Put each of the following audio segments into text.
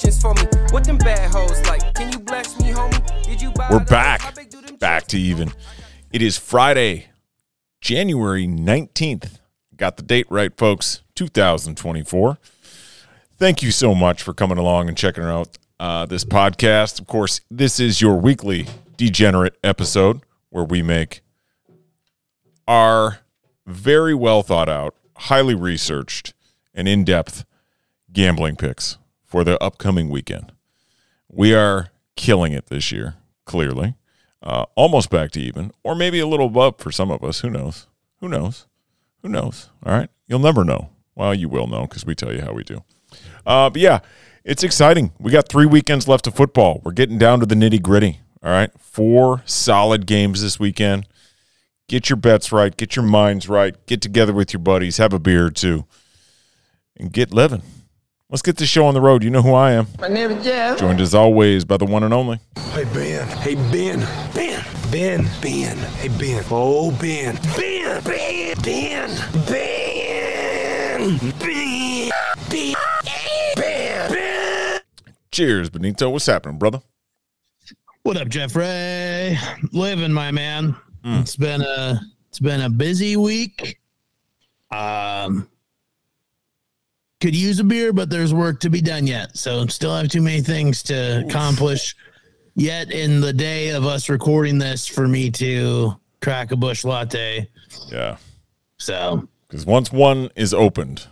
questions for me. What them bad hoes like? Can you bless me, homie? Did you buy We're back. How big do them Back to even. It is Friday, January 19th. Got the date right, folks. 2024. Thank you so much for coming along and checking out uh, this podcast. Of course, this is your weekly degenerate episode where we make our very well thought out, highly researched, and in depth gambling picks for the upcoming weekend. We are killing it this year, clearly. Uh, almost back to even, or maybe a little above for some of us. Who knows? Who knows? Who knows? All right. You'll never know. Well, you will know because we tell you how we do. Uh, but yeah, it's exciting. We got three weekends left of football. We're getting down to the nitty gritty. All right. Four solid games this weekend. Get your bets right. Get your minds right. Get together with your buddies. Have a beer or two and get living. Let's get this show on the road. You know who I am. My name is Jeff. Joined as always by the one and only. Hey Ben. Hey Ben. Ben. Ben. Ben. Hey Ben. Oh Ben. Ben. Ben. Ben. Ben. Ben. Ben. Ben. Ben. Cheers, Benito. What's happening, brother? What up, Jeffrey? Living, my man. It's been a it's been a busy week. Um, could use a beer, but there's work to be done yet. So still have too many things to accomplish yet in the day of us recording this for me to crack a Busch Latte. Yeah. So Because once one is opened,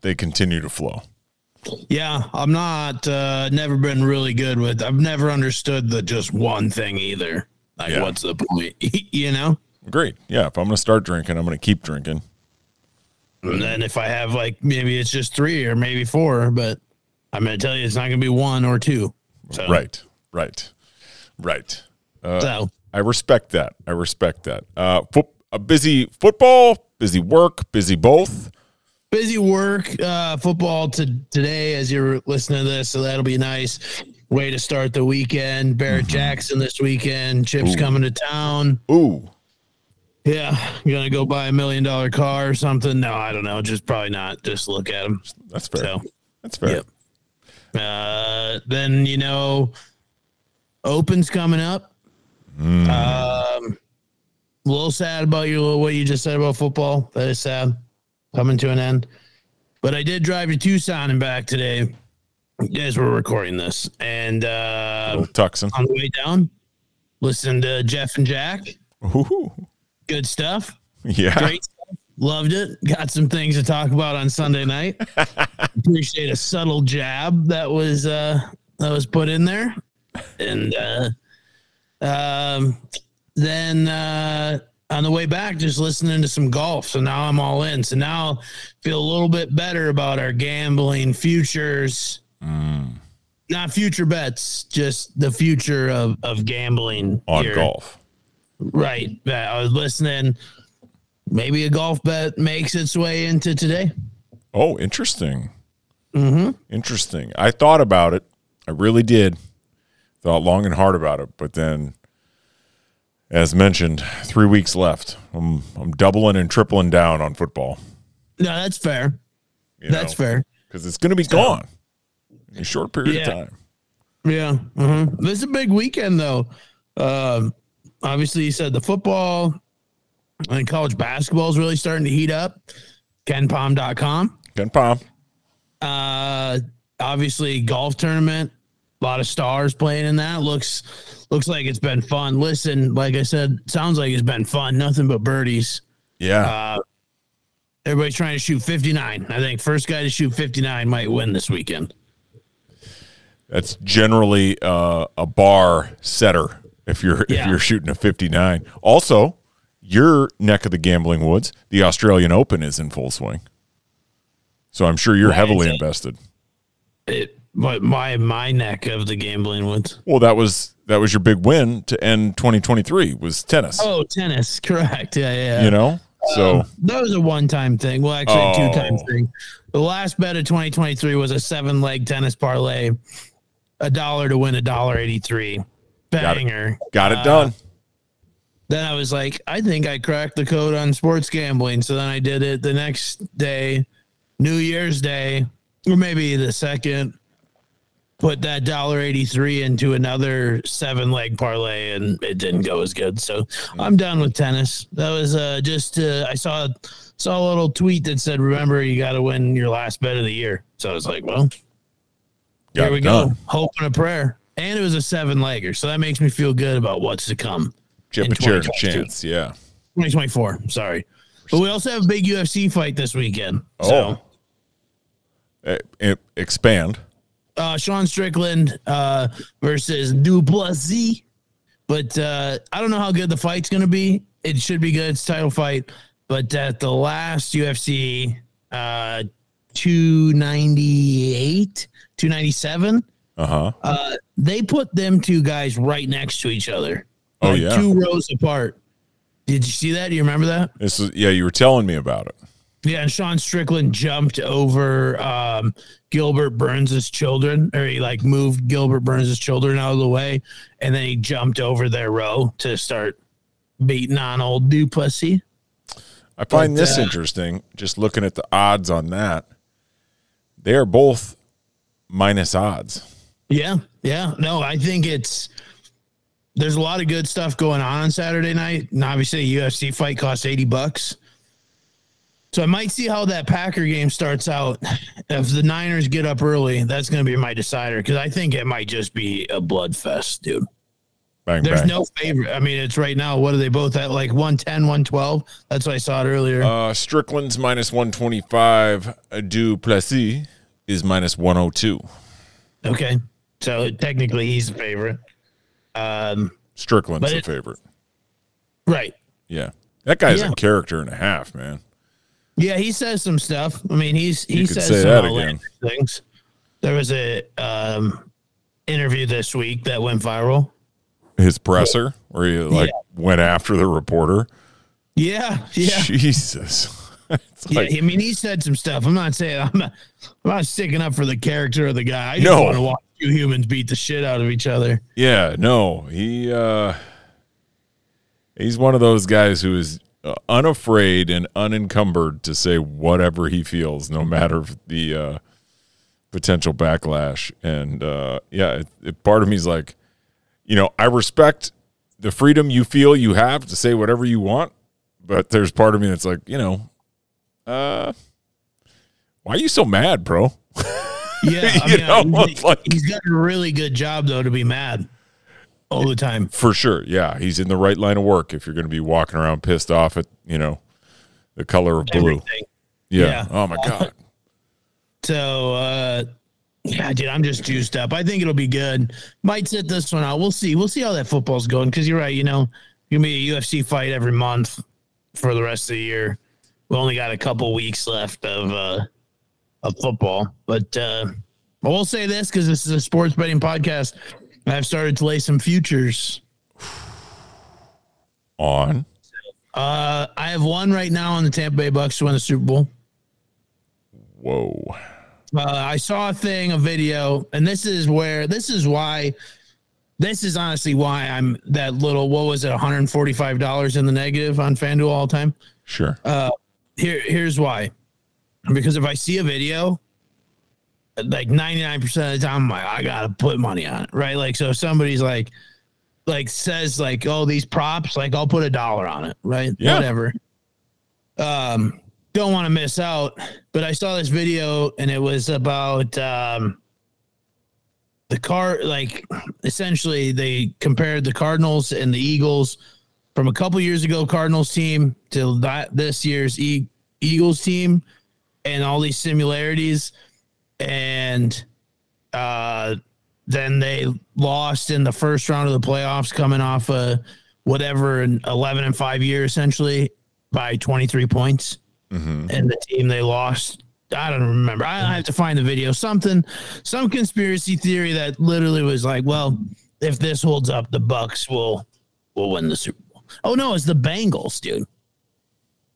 they continue to flow. yeah, I'm not uh never been really good with I've never understood the just one thing either. Like Yeah. what's the point? you know? Great. Yeah. If I'm going to start drinking, I'm going to keep drinking. And then if I have like maybe it's just three or maybe four, but I'm gonna tell you it's not gonna be one or two. So, Right. Right. Right. So I respect that. I respect that. Uh, fo- a busy football, busy work, busy both. busy work, uh, football to today as you're listening to this, so that'll be nice. Way to start the weekend. Barrett Jackson this weekend. Chip's Ooh. coming to town. Ooh. Yeah, gonna go buy a million dollar car or something? No, I don't know. Just probably not. Just look at him. That's fair. So That's fair. Yep. Uh, then you know, Open's coming up. Mm. Um, a little sad about you what you just said about football. That is sad, coming to an end. But I did drive to Tucson and back today as we're recording this, and uh, Tucson. on the way down, listen to Jeff and Jack. Ooh. Good stuff. Yeah. Great stuff. Loved it. Got some things to talk about on Sunday night. Appreciate a subtle jab that was uh that was put in there. And uh um then uh on the way back just listening to some golf. So now I'm all in. So now feel a little bit better about our gambling futures. Not future bets, just the future of of gambling On here. golf. Right. I was listening. Maybe a golf bet makes its way into today. Oh, interesting. Mm-hmm. Interesting. I thought about it. I really did. Thought long and hard about it, but then, as mentioned, three weeks left. I'm I'm doubling and tripling down on football. No, that's fair. you That's fair. because it's going to be gone in a short period Yeah. of time. Yeah. uh This is a big weekend, though. Um, obviously, you said the football and college basketball is really starting to heat up. KenPom.com. KenPom. Uh, obviously, golf tournament. A lot of stars playing in that. Looks looks like it's been fun. Listen, like I said, sounds like it's been fun. Nothing but birdies. Yeah. Uh, everybody's trying to shoot 59. I think first guy to shoot 59 might win this weekend. That's generally uh, a bar setter if you're if you're shooting a 59. Also, your neck of the gambling woods, the Australian Open is in full swing. So I'm sure you're Right, heavily so- invested. It, my, my my neck of the gambling woods. Well, that was that was your big win to end 2023 was tennis. Oh, tennis, correct. Yeah, yeah. You know? So Um, that was a one time thing. Well, actually, a two time Oh. thing. The last bet of 2023 was a seven leg tennis parlay, a dollar to win a dollar eighty three. Got it. Got it Uh, done. Then I was like, I think I cracked the code on sports gambling. So then I did it the next day, New Year's Day, or maybe the second. Put that dollar eighty three into another seven leg parlay, and it didn't go as good. So I'm done with tennis. That was uh, just uh, I saw saw a little tweet that said, "Remember, you got to win your last bet of the year." So I was like, "Well, Got here we it go. Hope and a prayer." And it was a seven legger, so that makes me feel good about what's to come. Chip in a chair to 2022. chance. Yeah. 2024. Sorry, but we also have a big UFC fight this weekend. Oh. So Eh, eh, expand. uh, Sean Strickland uh, versus Du Plessis. But uh, I don't know how good the fight's going to be. It should be good. It's a title fight. But at the last UFC, uh, 298, 297, Uh huh. uh, they put them two guys right next to each other. Oh, yeah. Two rows apart. Did you see that? Do you remember that? This is yeah. You were telling me about it. Yeah, and Sean Strickland jumped over um, Gilbert Burns's children, or he like moved Gilbert Burns's children out of the way, and then he jumped over their row to start beating on old Du Plessis. I find But, this uh, interesting. Just looking at the odds on that, they are both minus odds. Yeah, yeah. No, I think it's there's a lot of good stuff going on on Saturday night, and obviously a UFC fight costs eighty bucks. So I might see how that Packer game starts out. If the Niners get up early, that's going to be my decider because I think it might just be a blood fest, dude. Bang There's bang. no favorite. I mean, it's right now. What are they both at? Like 110, 112? That's what I saw it earlier. uh, Strickland's minus one twenty five. Du Plessis is minus one hundred two. okay. So technically he's the favorite. Um, Strickland's the it- favorite. right. Yeah, that guy's Yeah. a character and a half, man. Yeah, he says some stuff. I mean, he's he says say some that things. There was a um, interview this week that went viral. His presser, where he like went after the reporter. Yeah, yeah, Jesus. it's yeah. I mean, he said some stuff. I'm not saying I'm not, I'm not sticking up for the character of the guy. I just No. want to watch two humans beat the shit out of each other. Yeah, no, he uh he's one of those guys who is uh, unafraid and unencumbered to say whatever he feels, no matter the uh, potential backlash. And uh, yeah, it, it, part of me's like, you know, I respect the freedom you feel you have to say whatever you want, but there's part of me that's like, you know, uh, why are you so mad, bro? Yeah, I mean, know, he's, like- he's got a really good job though to be mad all the time. For sure. Yeah. He's in the right line of work if you're going to be walking around pissed off at, you know, the color of blue. Yeah. Yeah. Oh my God. So uh yeah, dude, I'm just juiced up. I think it'll be good. Might sit this one out. We'll see. We'll see how that football's going. Because you're right. You know, gonna be a UFC fight every month for the rest of the year. We only got a couple weeks left of uh of football, but uh I will say this because this is a sports betting podcast. I've started to lay some futures. On. Uh I have one right now on the Tampa Bay Bucks to win the Super Bowl. Whoa. uh, I saw a thing, a video, and this is where this is why this is honestly why I'm that little. What was it? 145 dollars in the negative on FanDuel all time. Sure. Here, here's why. Because if I see a video, like 99 percent of the time, I'm like, I gotta put money on it, right? Like, so if somebody's like, like says like, oh, these props, like I'll put a dollar on it, right? Yeah. Whatever. Um, don't want to miss out. But I saw this video and it was about um the car like essentially they compared the Cardinals and the Eagles from a couple years ago Cardinals team to that this year's e- Eagles team and all these similarities and uh then they lost in the first round of the playoffs coming off a whatever an 11 and 5 year essentially by 23 points and the team they lost I don't remember. I I have to find the video. Something, some conspiracy theory that literally was like, well, if this holds up, the Bucks will will win the Super Bowl. Oh no, it's the Bengals, dude.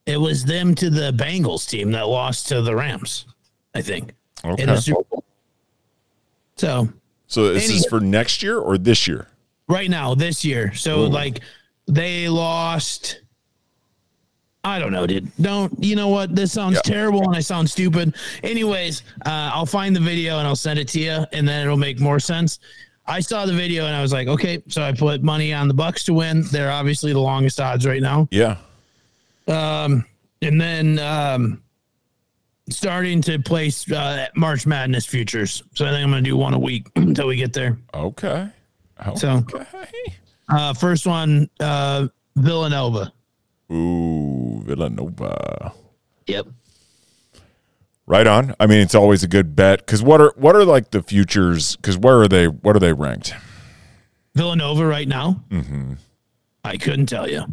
It was them to the Bengals team that lost to the Rams, I think, in Okay. the Super Bowl. So So this is Any- for next year or this year? right now this year. So like they lost I don't know, dude. Don't you know what? This sounds terrible and I sound stupid. Anyways, uh, I'll find the video and I'll send it to you, and then it'll make more sense. I saw the video and I was like, okay, so I put money on the Bucks to win. They're obviously the longest odds right now. Yeah. Um, and then um, starting to place uh, March Madness futures. So I think I'm going to do one a week until we get there. Okay. So uh, first one, uh, Villanova. Ooh, Villanova. Yep. Right on. I mean, it's always a good bet because what are what are like the futures? Because where are they? What are they ranked? Villanova right now. Mm-hmm. I couldn't tell you.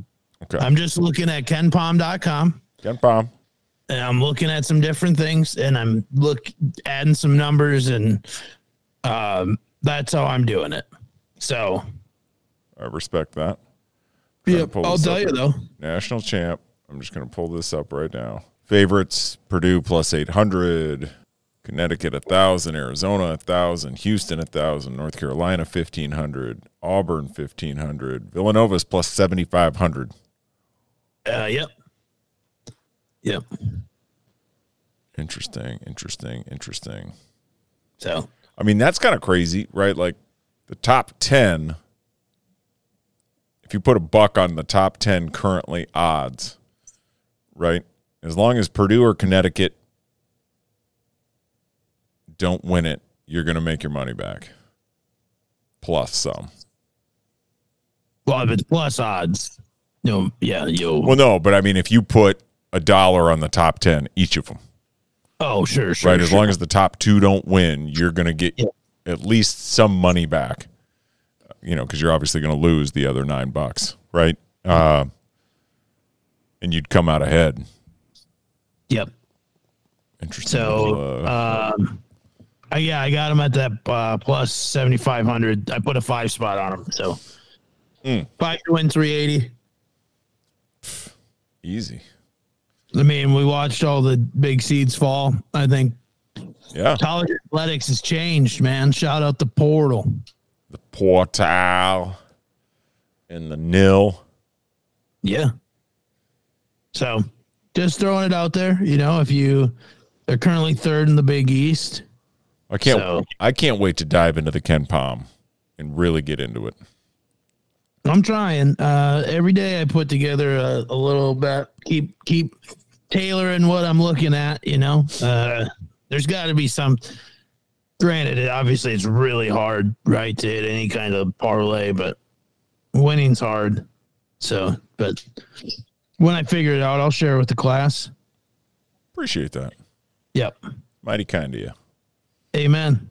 Okay. I'm just looking at kenpom.com Ken Palm. and I'm looking at some different things and I'm look adding some numbers and um, that's how I'm doing it. So I respect that. Yep, I'll tell you though. National champ. I'm just going to pull this up right now. Favorites Purdue plus 800, Connecticut 1,000, Arizona 1,000, Houston 1,000, North Carolina 1,500, Auburn 1,500, Villanova's plus 7,500. Uh, yep. Yep. Interesting, interesting, interesting. So I mean, that's kind of crazy, right? Like the top 10, if you put a buck on the top 10 currently odds, right? As long as Purdue or Connecticut don't win it, you're going to make your money back. Plus some. well if it's plus odds. No, yeah, you Well, no, but I mean, if you put a dollar on the top 10, each of them, oh sure, sure. right? As sure. long as the top two don't win, you're going to get Yeah. at least some money back. You know, because you're obviously going to lose the other nine bucks, right? Uh, and you'd come out ahead. Yep. Interesting. So uh, um uh, yeah, I got him at that uh, plus seventy five hundred. I put a five spot on him. So Hmm. five to win three eighty. easy. I mean, we watched all the big seeds fall. I think Yeah. college athletics has changed, man. Shout out the portal. The portal and the nil. Yeah. So just throwing it out there, you know, if you they're currently third in the Big East. I can't. So- I can't wait to dive into the KenPom and really get into it. I'm trying. Uh, every day I put together a, a little bit, keep keep tailoring what I'm looking at. You know, uh, there's got to be some. Granted, it, obviously it's really hard, right, to hit any kind of parlay, but winning's hard. So, but when I figure it out, I'll share it with the class. Appreciate that. Yep. Mighty kind of you. Amen.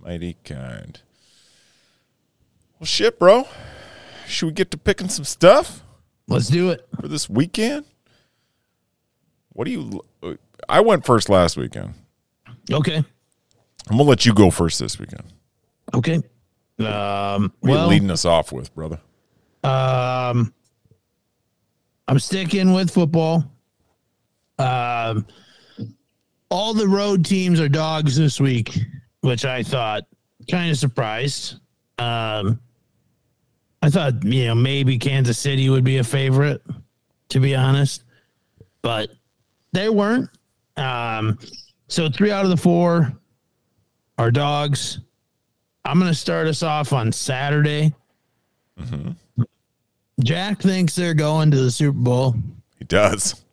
Mighty kind. Well, shit, bro. Should we get to picking some stuff Let's do it. for this weekend? What do you? I went first last weekend. Okay. I'm gonna let you go first this weekend. Okay. Um, What are you well, leading us off with, brother? Um, I'm sticking with football. Um, all the road teams are dogs this week, which I thought kind of surprised. Um, I thought you know maybe Kansas City would be a favorite, to be honest, but they weren't. Um, so three out of the four are dogs. I'm going to start us off on Saturday. Jack thinks they're going to the Super Bowl. He does.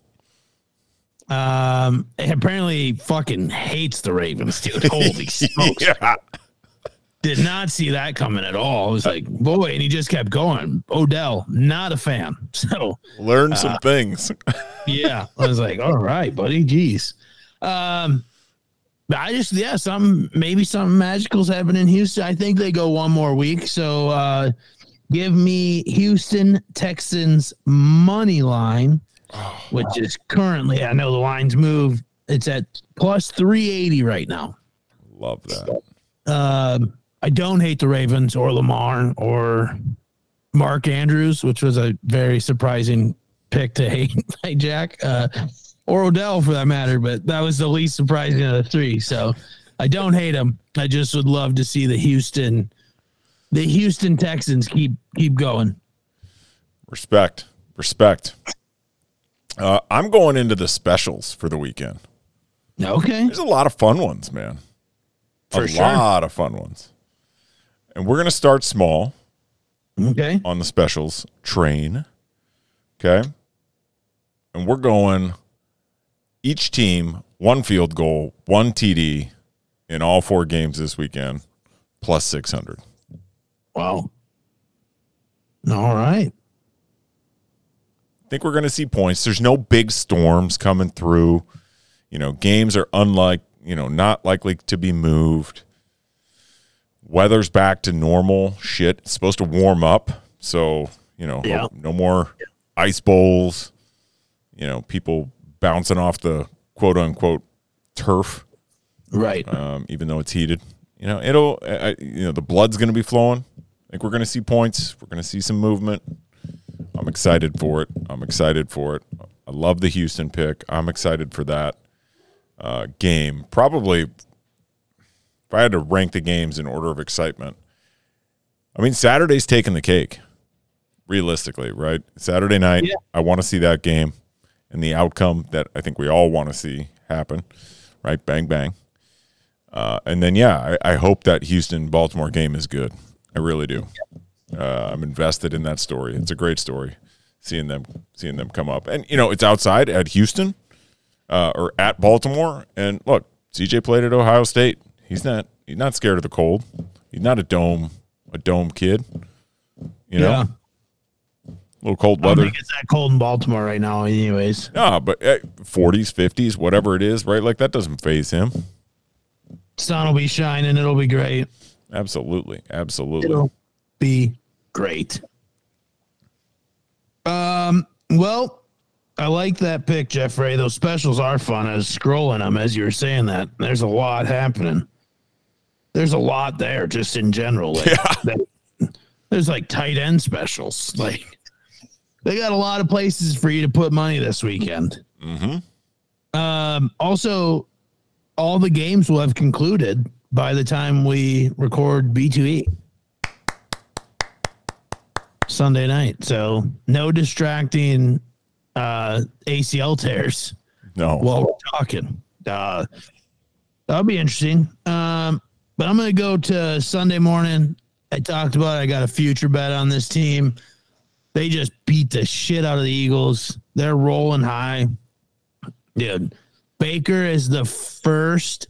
Um, apparently he fucking hates the Ravens, dude. Holy smokes. yeah. Did not see that coming at all. I was like, boy, and he just kept going. Odell, not a fan. So Learn some things. yeah, I was like, all right, buddy. Jeez. Um, but I just yeah, some maybe something magical's happening in Houston. I think they go one more week. So uh give me Houston Texans money line, which is currently I know the line's moved. It's at plus three eighty right now. Love that. Um, I don't hate the Ravens or Lamar or Mark Andrews, which was a very surprising pick to hate by Jack, uh, or Odell for that matter. But that was the least surprising of the three. So I don't hate him. I just would love to see the Houston, the Houston Texans keep keep going. Respect. Respect. Uh, I'm going into the specials for the weekend. Okay. There's a lot of fun ones, man. For a sure. lot of fun ones. And we're going to start small Okay. on the specials train. Okay. And we're going each team one field goal, one TD in all four games this weekend, plus 600. Wow. All right. I think we're going to see points. There's no big storms coming through. You know, games are unlike, you know, not likely to be moved. Weather's back to normal shit. It's supposed to warm up. So, you know, Yeah. no more ice bowls, you know, people bouncing off the quote unquote turf, Right. um, even though it's heated. You know, it'll, I, you know, the blood's going to be flowing. I think we're going to see points. We're going to see some movement. I'm excited for it. I'm excited for it. I love the Houston pick. I'm excited for that uh, game. Probably, if I had to rank the games in order of excitement, I mean, Saturday's taking the cake, realistically, right? Saturday night, Yeah. I want to see that game and the outcome that I think we all want to see happen, right? Bang, bang. Uh, and then, yeah, I, I hope that Houston Baltimore game is good. I really do. Uh, I'm invested in that story. It's a great story, seeing them seeing them come up. And you know, it's outside at Houston uh, or at Baltimore. And look, CJ played at Ohio State. He's not he's not scared of the cold. He's not a dome a dome kid. You know, Yeah. a little cold I don't weather. think it's that cold in Baltimore right now, anyways. No, but uh, 40s, 50s, whatever it is, right? Like that doesn't phase him. Sun will be shining. It'll be great. Absolutely, absolutely. It'll be great. Um. Well, I like that pick, Jeffrey. Those specials are fun. I was scrolling them as you were saying that. There's a lot happening. There's a lot there, just in general. Like, that- there's like tight end specials. Like they got a lot of places for you to put money this weekend. Mm-hmm. Um, also, all the games will have concluded by the time we record B2E Sunday night. So, no distracting uh, ACL tears No, while we're talking. Uh, that'll be interesting. Um, but I'm going to go to Sunday morning. I talked about it. I got a future bet on this team. They just beat the shit out of the Eagles. They're rolling high. Dude, Baker is the first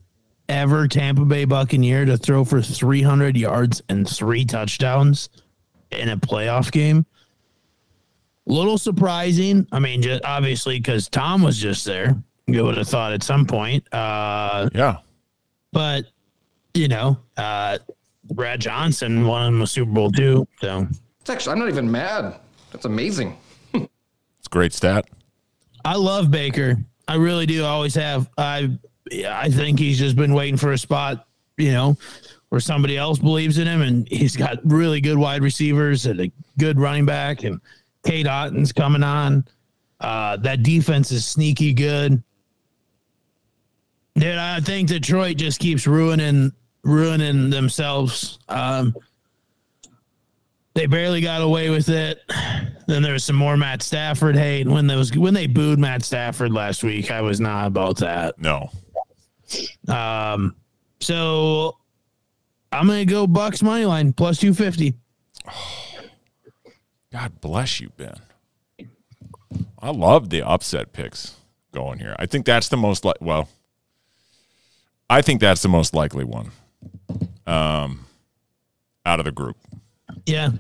ever Tampa Bay Buccaneer to throw for 300 yards and three touchdowns in a playoff game. Little surprising. I mean, just obviously because Tom was just there. You would have thought at some point. Uh, yeah, but you know, uh, Brad Johnson won him a Super Bowl too. So It's actually, I'm not even mad. That's amazing. it's a great stat. I love Baker. I really do. I always have. I I think he's just been waiting for a spot, you know, where somebody else believes in him, and he's got really good wide receivers and a good running back, and Cade Otton's coming on. Uh, that defense is sneaky good. Dude, I think Detroit just keeps ruining ruining themselves. Um, they barely got away with it. Then there was some more Matt Stafford hate. When those when they booed Matt Stafford last week, I was not about that. No, Um, so I'm gonna go Bucks money line plus two fifty. God bless you, Ben. I love the upset picks going here. I think that's the most like. Well, I think that's the most likely one. Um, out of the group, Yeah,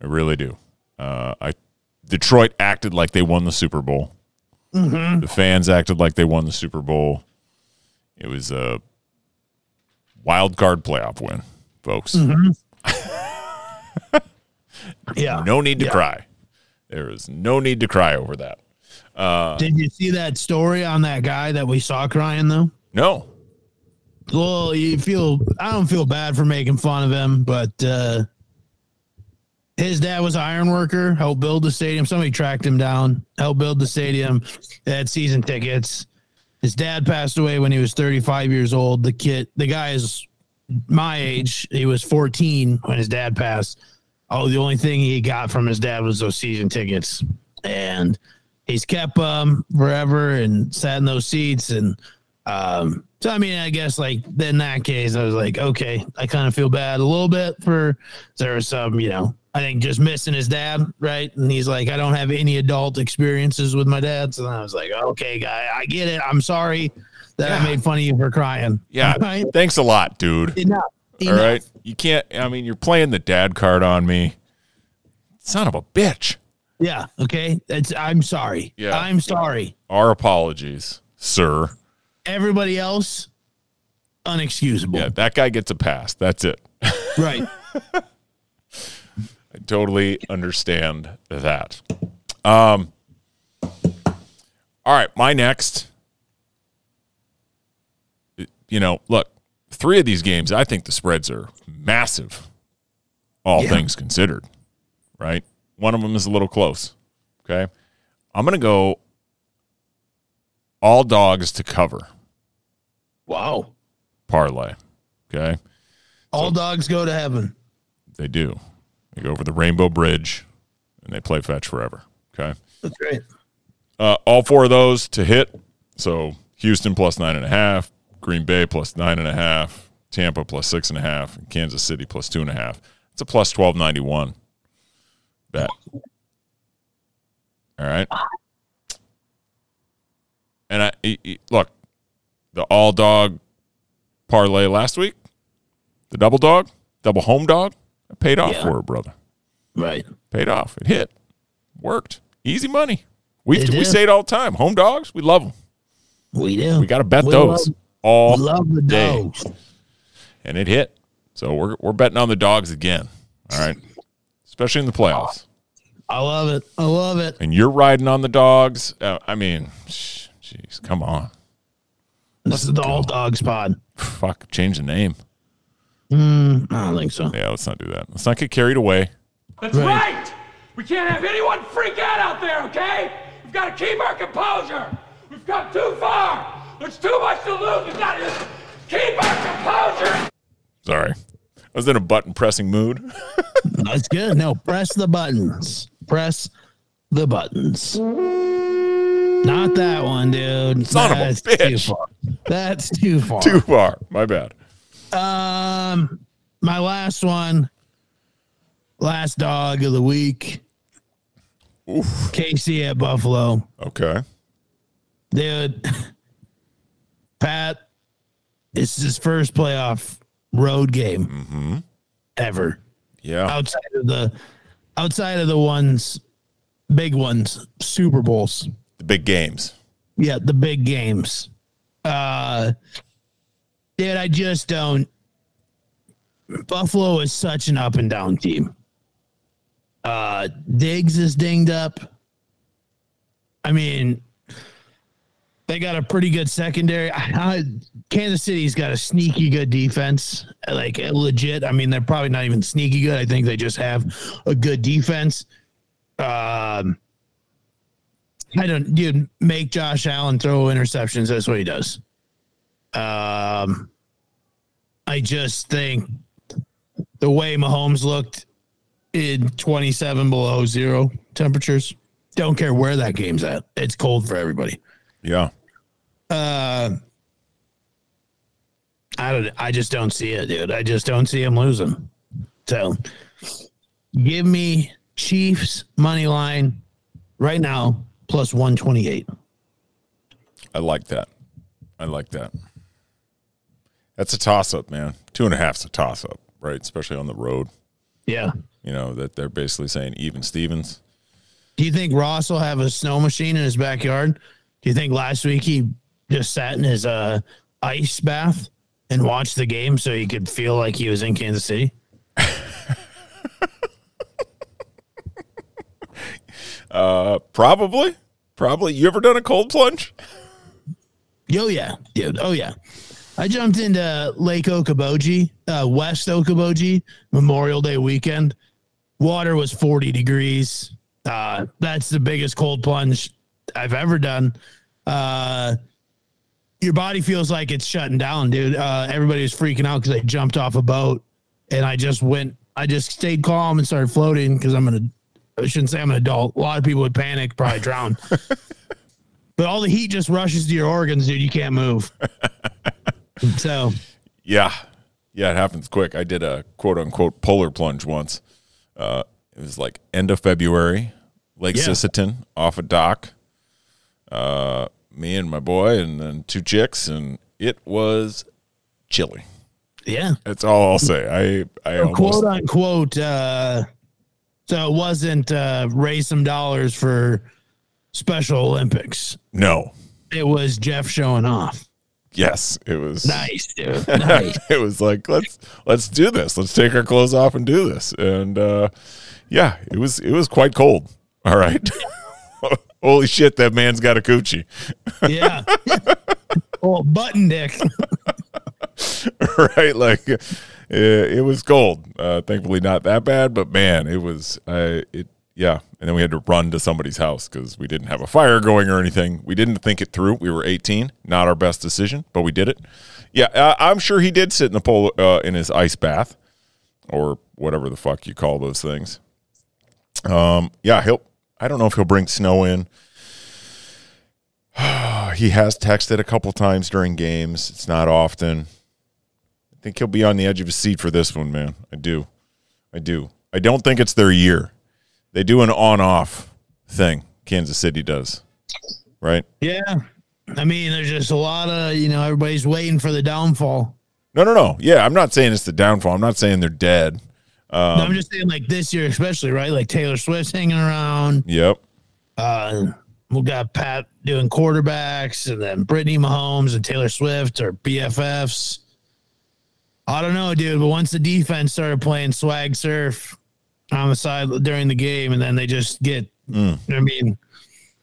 I really do. Uh, I Detroit acted like they won the Super Bowl. The fans acted like they won the Super Bowl. It was a wild card playoff win, folks. yeah. No need to Yeah. cry. There is no need to cry over that. Did you see that story on that guy that we saw crying though? No. Well, you feel I don't feel bad for making fun of him, but uh his dad was an iron worker, helped build the stadium. Somebody tracked him down, helped build the stadium. They had season tickets. His dad passed away when he was 35 years old. The kid, the guy is my age. He was 14 when his dad passed. Oh, the only thing he got from his dad was those season tickets. And he's kept um forever and sat in those seats and um so I mean I guess like in that case I was like okay I kind of feel bad a little bit for there was some you know I think just missing his dad right and he's like I don't have any adult experiences with my dad so then I was like okay guy I get it I'm sorry that I made fun of you for crying Yeah. right Thanks a lot, dude. enough enough. right. You can't, I mean, you're playing the dad card on me. Son of a bitch. yeah okay it's I'm sorry Yeah. I'm sorry Our apologies, sir. everybody else unexcusable Yeah, that guy gets a pass. That's it. right totally understand that. Um, all right, my next. You know, look, three of these games, I think the spreads are massive, all Yeah. things considered, right? One of them is a little close. Okay. I'm going to go all dogs to cover wow parlay. Okay. all dogs go to heaven They do. They go over the Rainbow Bridge and they play fetch forever. Okay. that's right Uh, all four of those to hit. So Houston plus nine and a half, Green Bay plus nine and a half, Tampa plus six and a half, and Kansas City plus two and a half. It's a plus twelve ninety one bet. All right. And I look, the all dog parlay last week, the double dog, double home dog, it paid off Yeah. for it, brother right paid off. It hit, worked, easy money. We we say it all the time. Home dogs, we love them. we do We got to bet We those love- all love the day, dogs and it hit. So we're we're betting on the dogs again. All right, especially in the playoffs. I love it I love it And you're riding on the dogs. Uh, I mean, jeez, come on, this is the all dogs pod fuck, change the name. Mm, I don't think so Yeah, let's not do that. Let's not get carried away. That's Right. right. We can't have anyone freak out out there, okay? We've got to keep our composure. We've come too far. There's too much to lose. We've got to just keep our composure. Sorry, I was in a button pressing mood. that's good no press the buttons press the buttons not that one dude Son of a That's bitch. too far that's too far Too far. My bad. Um, my last one, last dog of the week. Casey at Buffalo, Okay. dude. Pat, it's his first playoff road game ever. Yeah. Outside of the, outside of the ones, big ones, Super Bowls. The big games. Yeah, the big games. Uh dude, I just don't Buffalo is such an up and down team. Uh Diggs is dinged up. I mean, they got a pretty good secondary. I, Kansas City's got a sneaky good defense, like legit. I mean, they're probably not even sneaky good. I think they just have a good defense. Um, I don't, dude, make Josh Allen throw interceptions. That's what he does. Um, I just think the way Mahomes looked in 27 below zero temperatures, don't care where that game's at. It's cold for everybody. Yeah. Uh, I don't, I just don't see it, dude. I just don't see him losing. So give me Chiefs money line right now plus 128. I like that. I like that. That's a toss up, man. Two and a half's a toss up, right? Especially on the road. Yeah. You know, that they're basically saying even Stevens. Do you think Ross will have a snow machine in his backyard? Do you think last week he just sat in his uh, ice bath and watched the game so he could feel like he was in Kansas City? Uh probably. Probably. You ever done a cold plunge? Oh yeah, dude. Oh yeah. I jumped into Lake Okoboji, uh, West Okoboji, Memorial Day weekend. Water was 40 degrees. Uh, that's the biggest cold plunge I've ever done. Uh, your body feels like it's shutting down, dude. Uh, everybody was freaking out because I jumped off a boat and I just went, I just stayed calm and started floating because I'm going to I shouldn't say I'm an adult. A lot of people would panic, probably drown. but all the heat just rushes to your organs, dude. You can't move. so Yeah. Yeah, it happens quick. I did a quote unquote polar plunge once. Uh, it was like end of February, Lake Yeah. Sisseton off a dock. Uh, me and my boy and then two chicks, and it was chilly. yeah, That's all I'll say. I I almost quote unquote. Uh, so it wasn't uh, raise some dollars for Special Olympics. no. It was Jeff showing off. Yes, it was Nice, dude. Nice. it was like let's let's do this. Let's take our clothes off and do this. And uh, yeah, it was it was quite cold. All right. Holy shit, that man's got a coochie. yeah. oh, button dick. right? Like uh, it was cold. Uh, thankfully, not that bad, but man, it was. Uh, it yeah. And then we had to run to somebody's house because we didn't have a fire going or anything. We didn't think it through. We were 18. Not our best decision, but we did it. Yeah, I'm sure he did sit in the pool uh, in his ice bath or whatever the fuck you call those things. Um, yeah, he'll. I don't know if he'll bring snow in. he has texted a couple times during games. It's not often. I think he'll be on the edge of his seat for this one, man. I do. I do. I don't think it's their year. They do an on off thing, Kansas City does. Right? Yeah. I mean, there's just a lot of, you know, everybody's waiting for the downfall. No, no, no. Yeah, I'm not saying it's the downfall. I'm not saying they're dead. no, I'm just saying, like this year, especially, right? Like Taylor Swift's hanging around. Yep. Uh, we got Pat doing quarterbacks, and then Brittany Mahomes and Taylor Swift are BFFs. I don't know, dude. But once the defense started playing swag surf on the side during the game, and then they just get, hmm. I mean,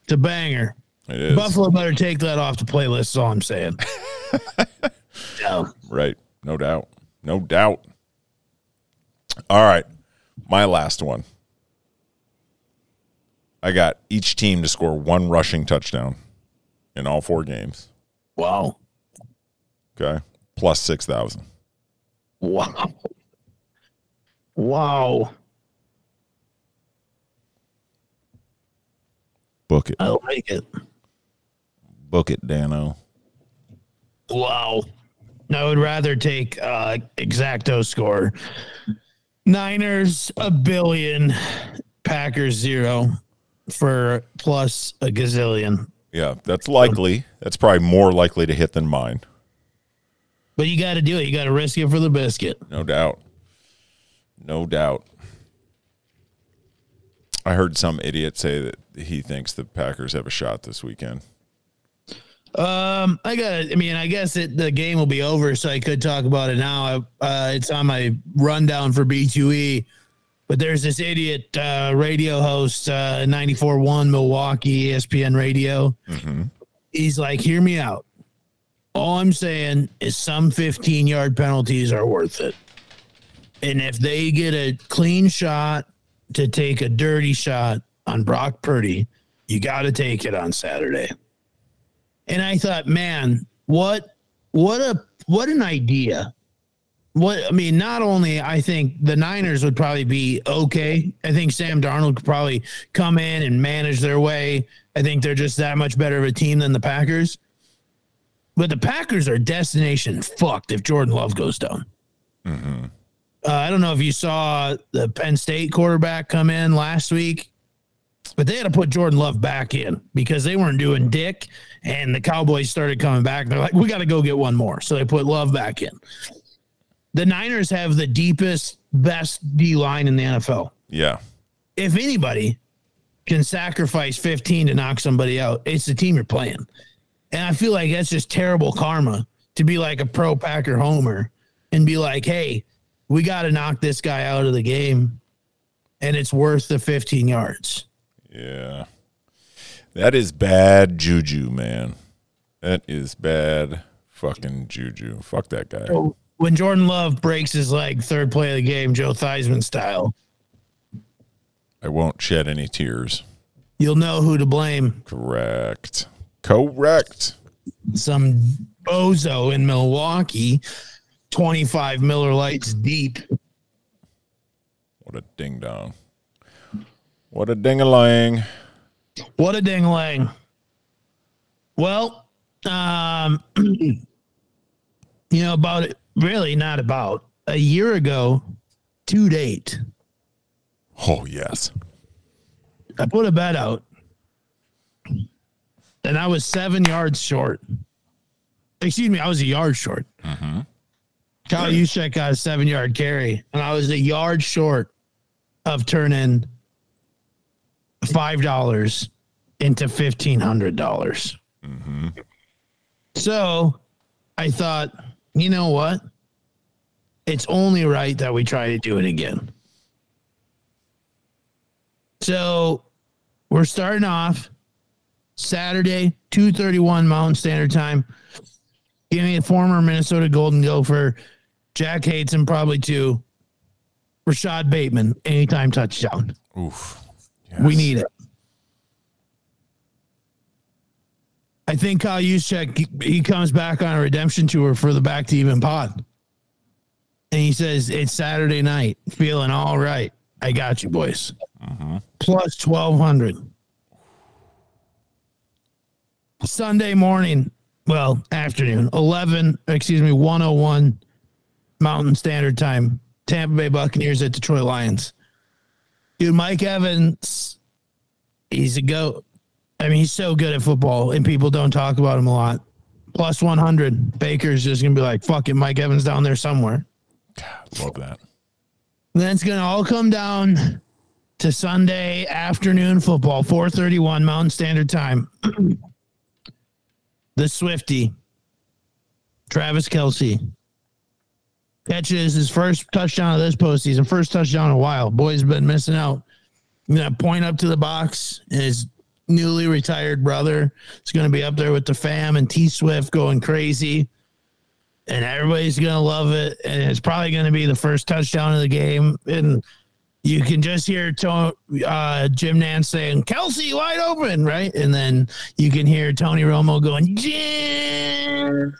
it's a banger. It. Buffalo better take that off the playlist. Is all I'm saying. yeah. Right. No doubt. No doubt. All right. My last one. I got each team to score one rushing touchdown in all four games. Wow. Okay. Plus 6,000. Wow. Wow. Book it. I like it. Book it, Dano. Wow. I would rather take uh exacto score. Niners a billion, Packers zero for plus a gazillion. Yeah, that's likely. That's probably more likely to hit than mine. But you got to do it. You got to risk it for the biscuit. No doubt. No doubt. I heard some idiot say that he thinks the Packers have a shot this weekend. Um, I got. I mean, I guess it, the game will be over, so I could talk about it now. I, uh, it's on my rundown for B two E. But there's this idiot uh, radio host, uh, 94.1 Milwaukee ESPN Radio. He's like, "Hear me out. All I'm saying is some 15 yard penalties are worth it, and if they get a clean shot to take a dirty shot on Brock Purdy, you got to take it on Saturday." and I thought, man, what what a what an idea. What I mean, not only I think the Niners would probably be okay. I think Sam Darnold could probably come in and manage their way. I think they're just that much better of a team than the Packers. But the Packers are destination fucked if Jordan Love goes down. Mm-hmm. Uh, I don't know if you saw the Penn State quarterback come in last week, but they had to put Jordan Love back in because they weren't doing dick, and the Cowboys started coming back. They're like, we got to go get one more, so they put Love back in. The Niners have the deepest, best D line in the NFL. Yeah. If anybody can sacrifice 15 to knock somebody out, it's the team you're playing. And I feel like that's just terrible karma to be like a pro Packer homer and be like, hey, we got to knock this guy out of the game, and it's worth the 15 yards. Yeah. That is bad juju, man. That is bad fucking juju. Fuck that guy. So when Jordan Love breaks his leg, third play of the game, Joe Theismann style, I won't shed any tears. you'll know who to blame. Correct. Correct. Some bozo in Milwaukee, 25 Miller Lites deep. What a ding dong. What a ding-a-lang. What a dingling. Well, um, you know, about it, really not about a year ago to date, Oh, yes. I put a bet out and I was seven yards short. Excuse me, I was a yard short. Kyle Juszczyk got a seven yard carry, and I was a yard short of turning five dollars into fifteen hundred dollars. So I thought, you know what? It's only right that we try to do it again. So we're starting off Saturday, 231 Mountain Standard Time. Give me a former Minnesota Golden Gopher. Jack hates him probably too. Rashod Bateman, anytime touchdown. Oof. We need it. I think Kyle Juszczyk, he- comes back on a redemption tour for the Back to Even pod. And he says, It's Saturday night, feeling all right. I got you, boys. Mm-hmm. Plus 1200. Sunday morning, well, afternoon, 11, excuse me, 101 Mountain Standard Time. Tampa Bay Buccaneers at Detroit Lions. Dude, Mike Evans, he's a goat. I mean, he's so good at football, and people don't talk about him a lot. Plus 100. Baker's just going to be like, fuck it, Mike Evans down there somewhere. Love that. Then it's going to all come down to Sunday afternoon football, 431 Mountain Standard Time. the Swifty, Travis Kelce, catches his first touchdown of this postseason, first touchdown in a while. Boy's been missing out. I'm to point up to the box. His newly retired brother is going to be up there with the fam and T Swift going crazy and everybody's gonna love it. And it's probably gonna be the first touchdown of the game. And you can just hear to, uh, Jim Nantz saying Kelce wide open, right? And then you can hear Tony Romo going Jim,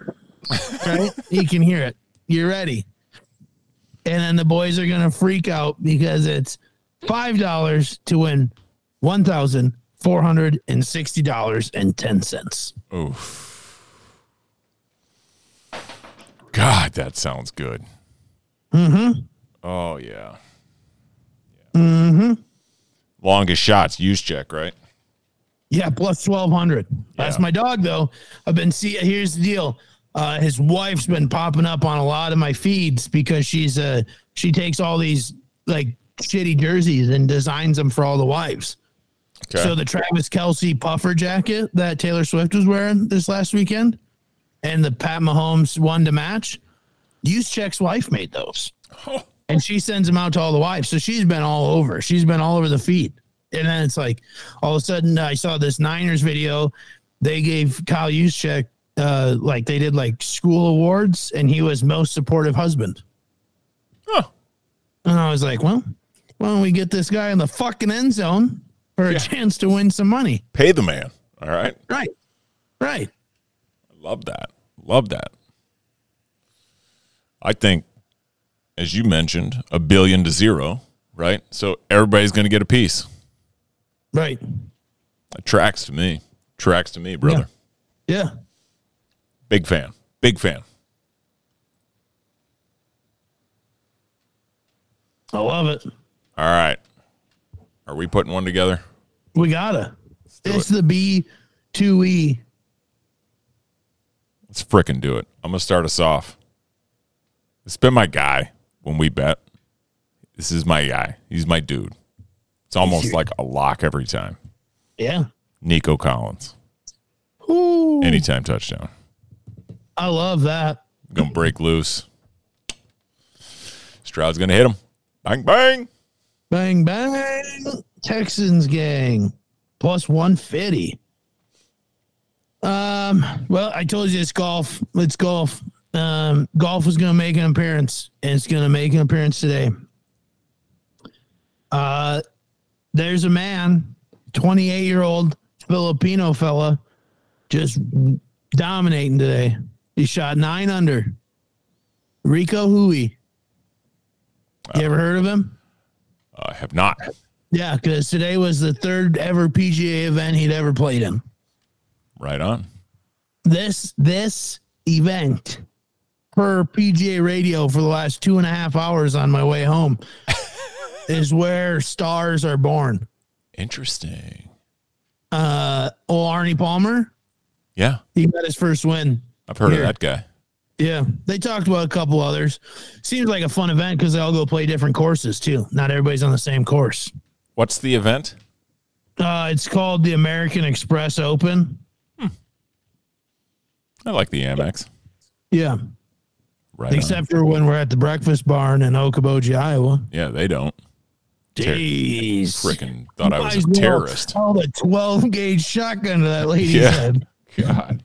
right? you can hear it. You're ready. And then the boys are gonna freak out because it's five dollars to win one thousand four hundred and sixty dollars and ten cents. Oof. God, that sounds good. Mm-hmm. Oh yeah. Mm-hmm. Longest shots, Juszczyk, right? Yeah, plus twelve hundred. That's my dog though. I've been see. Here's the deal. Uh, his wife's been popping up on a lot of my feeds because she's uh she takes all these like shitty jerseys and designs them for all the wives. Okay. So the Travis Kelce puffer jacket that Taylor Swift was wearing this last weekend, and the Pat Mahomes one to match, Check's wife made those, and she sends them out to all the wives. So she's been all over. She's been all over the feed, and then it's like all of a sudden I saw this Niners video. They gave Kyle Juszczyk uh, like they did like school awards, and he was most supportive husband. Oh, And I was like, well, why don't we get this guy in the fucking end zone for a chance to win some money? pay the man. All right. Right. Right. I love that. Love that. I think, as you mentioned, a billion to zero, right? So everybody's going to get a piece. Right. It tracks to me. Tracks to me, brother. Yeah. Big fan. Big fan. I love it. All right. Are we putting one together? We gotta. It's the B two E. Let's fricking do it. I'm going to start us off. It's been my guy when we bet. This is my guy. He's my dude. It's almost like a lock every time. Yeah. Nico Collins. Ooh, Anytime touchdown. I love that. Gonna break loose. Stroud's gonna hit him. Bang bang. Bang bang. Texans gang. Plus one fifty. Um, well, I told you it's golf. It's golf. Um, golf is gonna make an appearance, and it's gonna make an appearance today. Uh there's a man, 28 year old Filipino fella, just dominating today. He shot nine under. Rico Hoey. You ever heard of him? I have not. Yeah, because today was the third ever PGA event he'd ever played in. Right on. This this event per PGA radio for the last two and a half hours on my way home is where stars are born. Interesting. Uh, oh, Arnie Palmer, Yeah, he got his first win. I've heard Here. of that guy. Yeah, they talked about a couple others. Seems like a fun event because they all go play different courses too. Not everybody's on the same course. What's the event? Uh, it's called the American Express Open. I like the Amex. Yeah, Right. on. except for when we're at the breakfast barn in Okoboji, Iowa. Yeah, they don't. Ter- Jeez, Freaking thought I was a terrorist. Haul the twelve gauge shotgun to that lady's Yeah. head. God.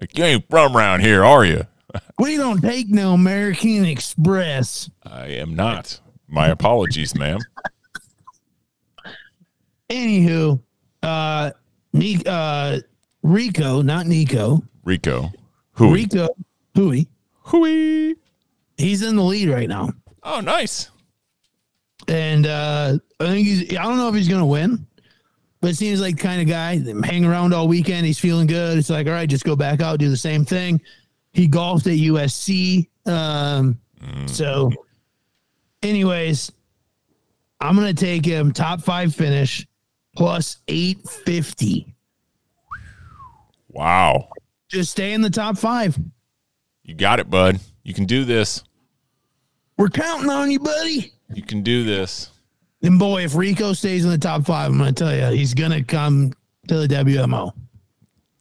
Like you ain't from around here, are you? We don't take no American Express. I am not. My apologies, ma'am. Anywho, uh, Ni- uh, Rico, not Nico, Rico. Who? Rico, Hoey, Hoey. he's in the lead right now. Oh, nice. and uh, I think he's. I don't know if he's gonna win, but it seems like the kind of guy hang around all weekend. He's feeling good. It's like, all right, just go back out, do the same thing. He golfed at USC. Um, so, anyways, I'm gonna take him top five finish plus eight fifty. Wow. Just stay in the top five. You got it, bud. You can do this. We're counting on you, buddy. You can do this. And boy, if Rico stays in the top five, I'm gonna tell you, he's gonna come to the WMO.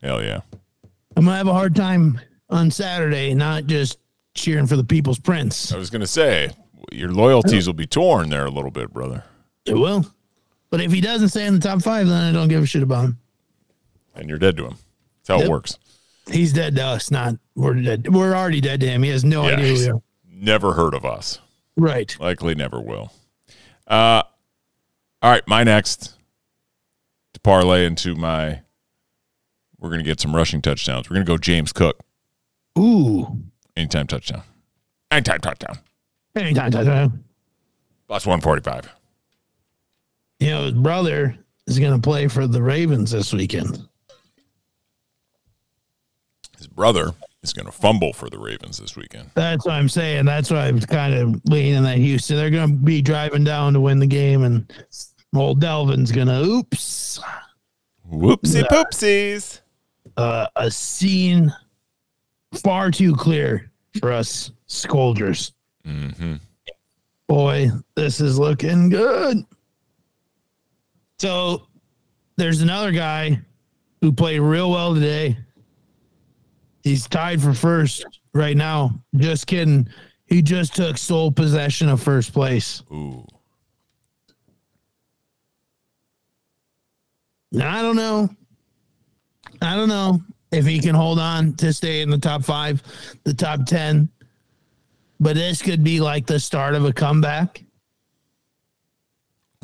Hell yeah. I'm gonna have a hard time on Saturday, not just cheering for the People's Prince. I was going to say, your loyalties will be torn there a little bit, brother. It will, but if he doesn't stay in the top five, then I don't give a shit about him. And you're dead to him. That's how it works. He's dead to us. Not we're dead. We're already dead to him. He has no Yeah, idea who he's we are. never heard of us. Right. Likely never will. Uh, all right, my next to parlay into my. We're going to get some rushing touchdowns. We're going to go James Cook. Ooh. Anytime touchdown. Anytime touchdown. Anytime, touchdown. Plus 145. You know, his brother is going to play for the Ravens this weekend. His brother is going to fumble for the Ravens this weekend. That's what I'm saying. That's why I'm kind of leaning that Houston. They're going to be driving down to win the game, and old Dalvin's going to oops. Whoopsie poopsies. uh, a scene far too clear for us scolders. Mm-hmm. Boy, this is looking good. So there's another guy who played real well today. He's tied for first right now. Just kidding. He just took sole possession of first place. Ooh. I don't know. I don't know if he can hold on to stay in the top five, the top 10. But this could be like the start of a comeback.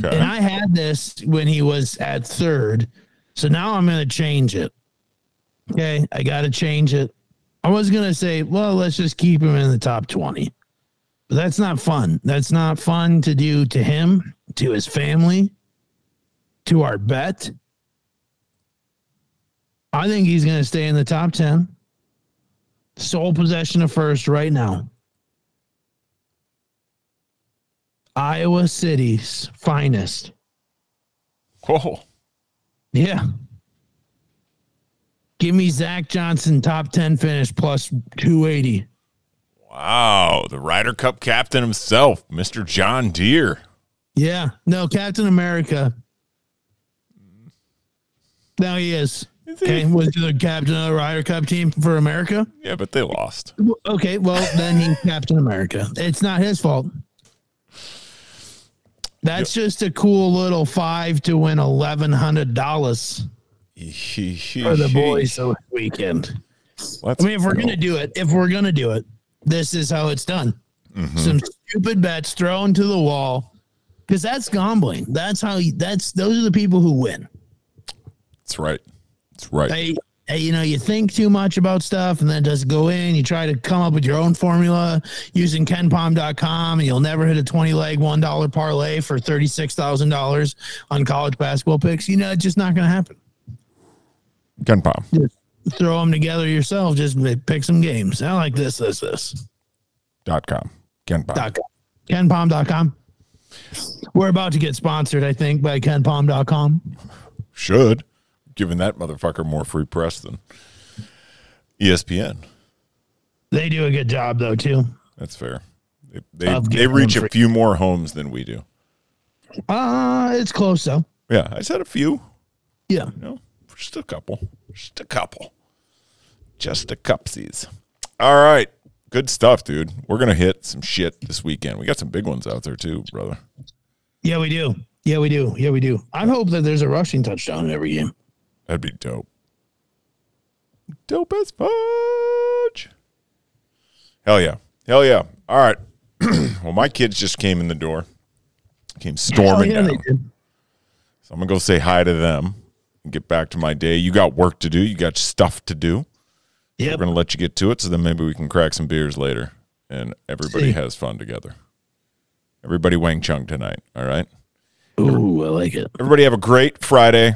Okay. And I had this when he was at third. So now I'm going to change it. Okay. I got to change it. I was going to say, well, let's just keep him in the top 20. But that's not fun. That's not fun to do to him, to his family, to our bet. I think he's going to stay in the top 10. Sole possession of first right now. Iowa City's finest. Whoa. Yeah. Give me Zach Johnson top 10 finish plus 280. Wow. The Ryder Cup captain himself, Mr. John Deere. Yeah. No, Captain America. Now he is. Okay. Was the captain of the Ryder Cup team for America? Yeah, but they lost. Okay. Well, then he's Captain America. It's not his fault. That's just a cool little five to win eleven hundred dollars for the boys this weekend. Let's I mean, if we're go. gonna do it, if we're gonna do it, this is how it's done. Mm-hmm. Some stupid bets thrown to the wall, because that's gambling. That's how. You, that's those are the people who win. That's right. That's right. They you know, you think too much about stuff and then it doesn't go in. You try to come up with your own formula using kenpom.com and you'll never hit a 20 leg $1 parlay for $36,000 on college basketball picks. You know, it's just not going to happen. Gun palm. Just throw them together yourself. Just pick some games. I like this, this, this. Dot com. Gun palm. Dot com. KenPom.com. We're about to get sponsored, I think, by KenPom.com. Should. Giving that motherfucker more free press than ESPN. They do a good job, though, too. That's fair. They, they, they reach a few more homes than we do. Uh, it's close, though. Yeah, I said a few. Yeah. You know, just a couple. Just a couple. Just a cupsies. All right. Good stuff, dude. We're going to hit some shit this weekend. We got some big ones out there, too, brother. Yeah, we do. Yeah, we do. Yeah, we do. I hope that there's a rushing touchdown in every game. That'd be dope. Dope as fudge. Hell yeah. Hell yeah. All right. well, my kids just came in the door, came storming yeah, down. So I'm going to go say hi to them and get back to my day. You got work to do, you got stuff to do. Yep. We're going to let you get to it so then maybe we can crack some beers later and everybody See. has fun together. Everybody Wang Chung tonight. All right. Ooh, I like it. Everybody have a great Friday.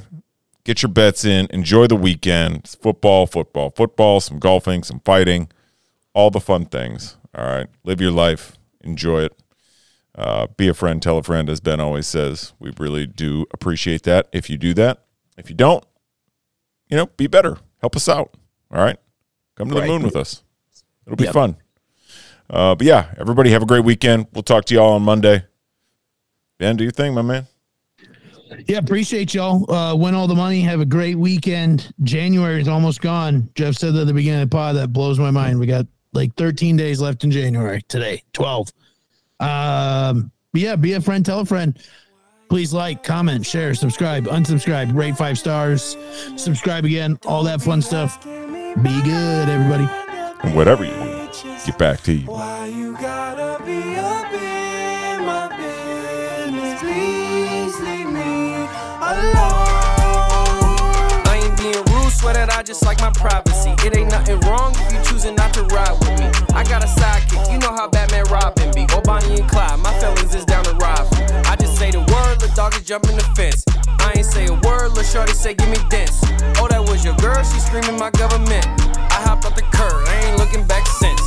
Get your bets in. Enjoy the weekend. It's football, football, football, some golfing, some fighting, all the fun things. All right. Live your life. Enjoy it. Uh, be a friend, tell a friend, as Ben always says. We really do appreciate that if you do that. If you don't, you know, be better. Help us out. All right. Come to the moon with us. It'll be Yep. fun. Uh, but yeah, everybody have a great weekend. We'll talk to you all on Monday. Ben, do your thing, my man. Yeah, appreciate y'all. Uh, win all the money. Have a great weekend. January is almost gone. Jeff said that at the beginning of the pod. That blows my mind. We got like 13 days left in January. Today, 12. Um, but yeah, be a friend, tell a friend. Please like, comment, share, subscribe, unsubscribe, rate five stars, subscribe again, all that fun stuff. Be good, everybody. And whatever you do, get back to you. Why you gotta be up in my business? Please leave me alone. I ain't being rude, swear that I just like my privacy. It ain't nothing wrong if you choosing not to ride with me. I got a sidekick, you know how Batman Robin be. Or Bonnie and Clyde, my feelings is down to ride. Dog is jumping the fence. I ain't say a word, lil' shorty say give me dents. Oh, that was your girl, she screaming my government. I hopped off the curb, I ain't looking back since.